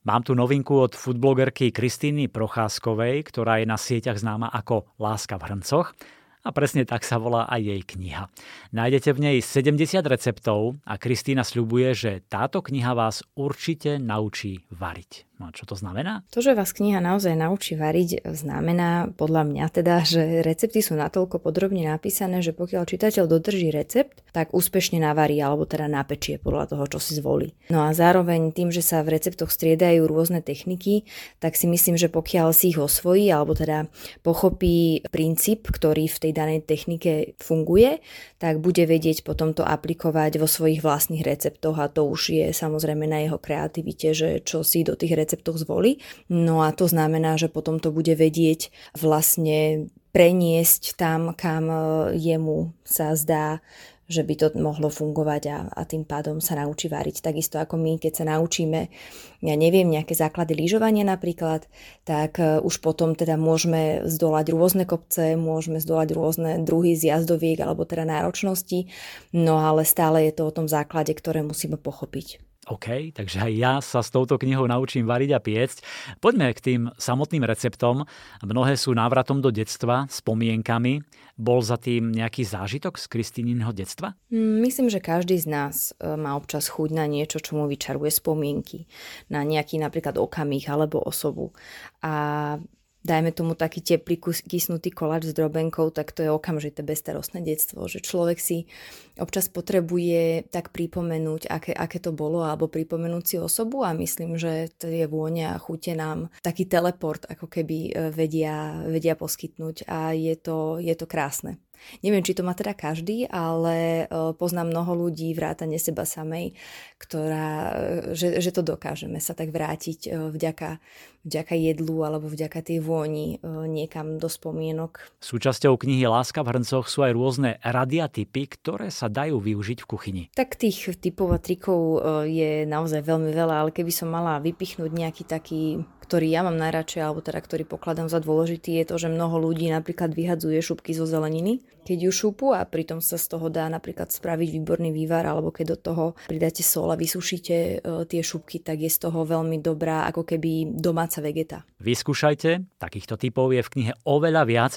Mám tu novinku od foodblogerky Kristýny Procházkovej, ktorá je na sieťach známa ako Láska v hrncoch a presne tak sa volá aj jej kniha. Nájdete v nej 70 receptov a Kristýna sľubuje, že táto kniha vás určite naučí variť. No a čo to znamená? To, že vás kniha naozaj naučí variť, znamená podľa mňa teda, že recepty sú natoľko podrobne napísané, že pokiaľ čitateľ dodrží recept, tak úspešne navarí alebo teda napečie podľa toho, čo si zvolí. No a zároveň tým, že sa v receptoch striedajú rôzne techniky, tak si myslím, že pokiaľ si ich osvojí alebo teda pochopí princíp, ktorý v tej danej technike funguje, tak bude vedieť potom to aplikovať vo svojich vlastných receptoch a to už je samozrejme na jeho kreativite, že čo si do tých receptov receptoch zvolí. No a to znamená, že potom to bude vedieť vlastne preniesť tam, kam e, jemu sa zdá, že by to mohlo fungovať a, a tým pádom sa naučí variť. Takisto ako my, keď sa naučíme, ja neviem, nejaké základy lyžovania napríklad, tak uh, už potom teda môžeme zdolať rôzne kopce, môžeme zdolať rôzne druhy zjazdoviek alebo teda náročnosti, no ale stále je to o tom základe, ktoré musíme pochopiť. OK, takže aj ja sa s touto knihou naučím variť a piecť. Poďme k tým samotným receptom. Mnohé sú návratom do detstva, spomienkami. Bol za tým nejaký zážitok z Kristýninho detstva? Mm, myslím, že každý z nás e, má občas chuť na niečo, čo mu vyčaruje spomienky. Na nejaký napríklad okamih alebo osobu. A dajme tomu taký teplý kysnutý koláč s drobenkou, tak to je okamžité bezstarostné detstvo, že človek si občas potrebuje tak pripomenúť, aké, aké to bolo, alebo pripomenúť si osobu a myslím, že tie vône a chute nám taký teleport ako keby e, vedia, vedia poskytnúť a je to, je to krásne. Neviem, či to má teda každý, ale e, poznám mnoho ľudí, vrátane seba samej, ktorá, e, že, že to dokážeme sa tak vrátiť e, vďaka, vďaka jedlu alebo vďaka tej vôni niekam do spomienok. Súčasťou knihy Láska v hrncoch sú aj rôzne radiatypy, ktoré sa dajú využiť v kuchyni. Tak tých typov a trikov je naozaj veľmi veľa, ale keby som mala vypichnúť nejaký taký ktorý ja mám najradšej, alebo teda ktorý pokladám za dôležitý, je to, že mnoho ľudí napríklad vyhadzuje šupky zo zeleniny, keď ju šupu a pritom sa z toho dá napríklad spraviť výborný vývar, alebo keď do toho pridáte sol a vysušíte e, tie šupky, tak je z toho veľmi dobrá ako keby domáca vegeta. Vyskúšajte, takýchto typov je v knihe oveľa viac,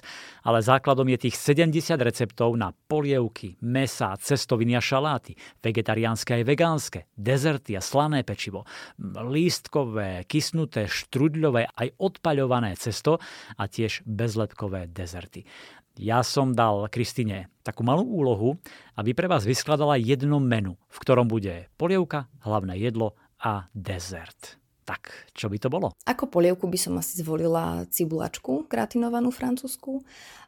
ale základom je tých 70 receptov na polievky, mesa, cestoviny a šaláty, vegetariánske aj vegánske, dezerty a slané pečivo, lístkové, kysnuté, štru trudľové aj odpaľované cesto a tiež bezlepkové dezerty. Ja som dal Kristine takú malú úlohu, aby pre vás vyskladala jedno menu, v ktorom bude polievka, hlavné jedlo a dezert. Tak, čo by to bolo? Ako polievku by som asi zvolila cibulačku gratinovanú francúzsku,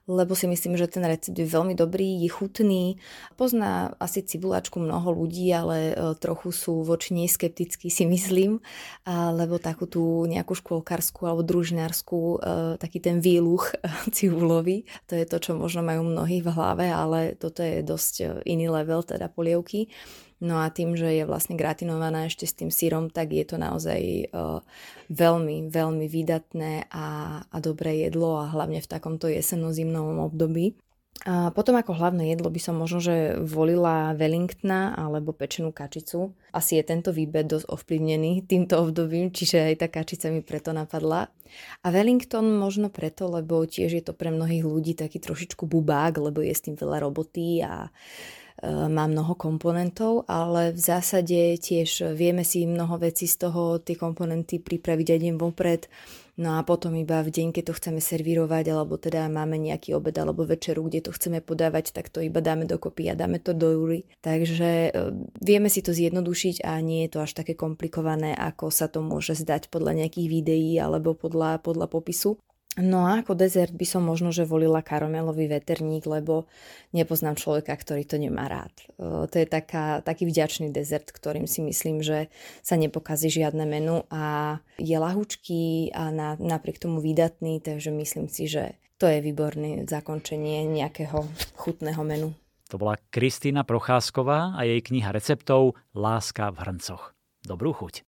lebo si myslím, že ten recept je veľmi dobrý, je chutný. Pozná asi cibulačku mnoho ľudí, ale e, trochu sú voči nej skeptickí si myslím, lebo takú tú nejakú škôlkarskú alebo družinárskú, e, taký ten výluch cibulový, to je to, čo možno majú mnohí v hlave, ale toto je dosť e, iný level teda polievky. No a tým, že je vlastne gratinovaná ešte s tým sírom, tak je to naozaj uh, veľmi, veľmi výdatné a, a dobré jedlo a hlavne v takomto jeseno-zimnom období. A potom ako hlavné jedlo by som možno, že volila Wellingtona alebo pečenú kačicu. Asi je tento výber dosť ovplyvnený týmto obdobím, čiže aj tá kačica mi preto napadla. A Wellington možno preto, lebo tiež je to pre mnohých ľudí taký trošičku bubák, lebo je s tým veľa roboty a má mnoho komponentov, ale v zásade tiež vieme si mnoho vecí z toho, tie komponenty pripraviť aj deň vopred, no a potom iba v deň, keď to chceme servírovať, alebo teda máme nejaký obed alebo večeru, kde to chceme podávať, tak to iba dáme dokopy a dáme to do júry. Takže e, vieme si to zjednodušiť a nie je to až také komplikované, ako sa to môže zdať podľa nejakých videí alebo podľa, podľa popisu. No a ako dezert by som možno, že volila karamelový veterník, lebo nepoznám človeka, ktorý to nemá rád. To je taká, taký vďačný dezert, ktorým si myslím, že sa nepokazí žiadne menu a je lahučký a na, napriek tomu výdatný, takže myslím si, že to je výborné zakončenie nejakého chutného menu. To bola Kristýna Procházková a jej kniha receptov Láska v hrncoch. Dobrú chuť.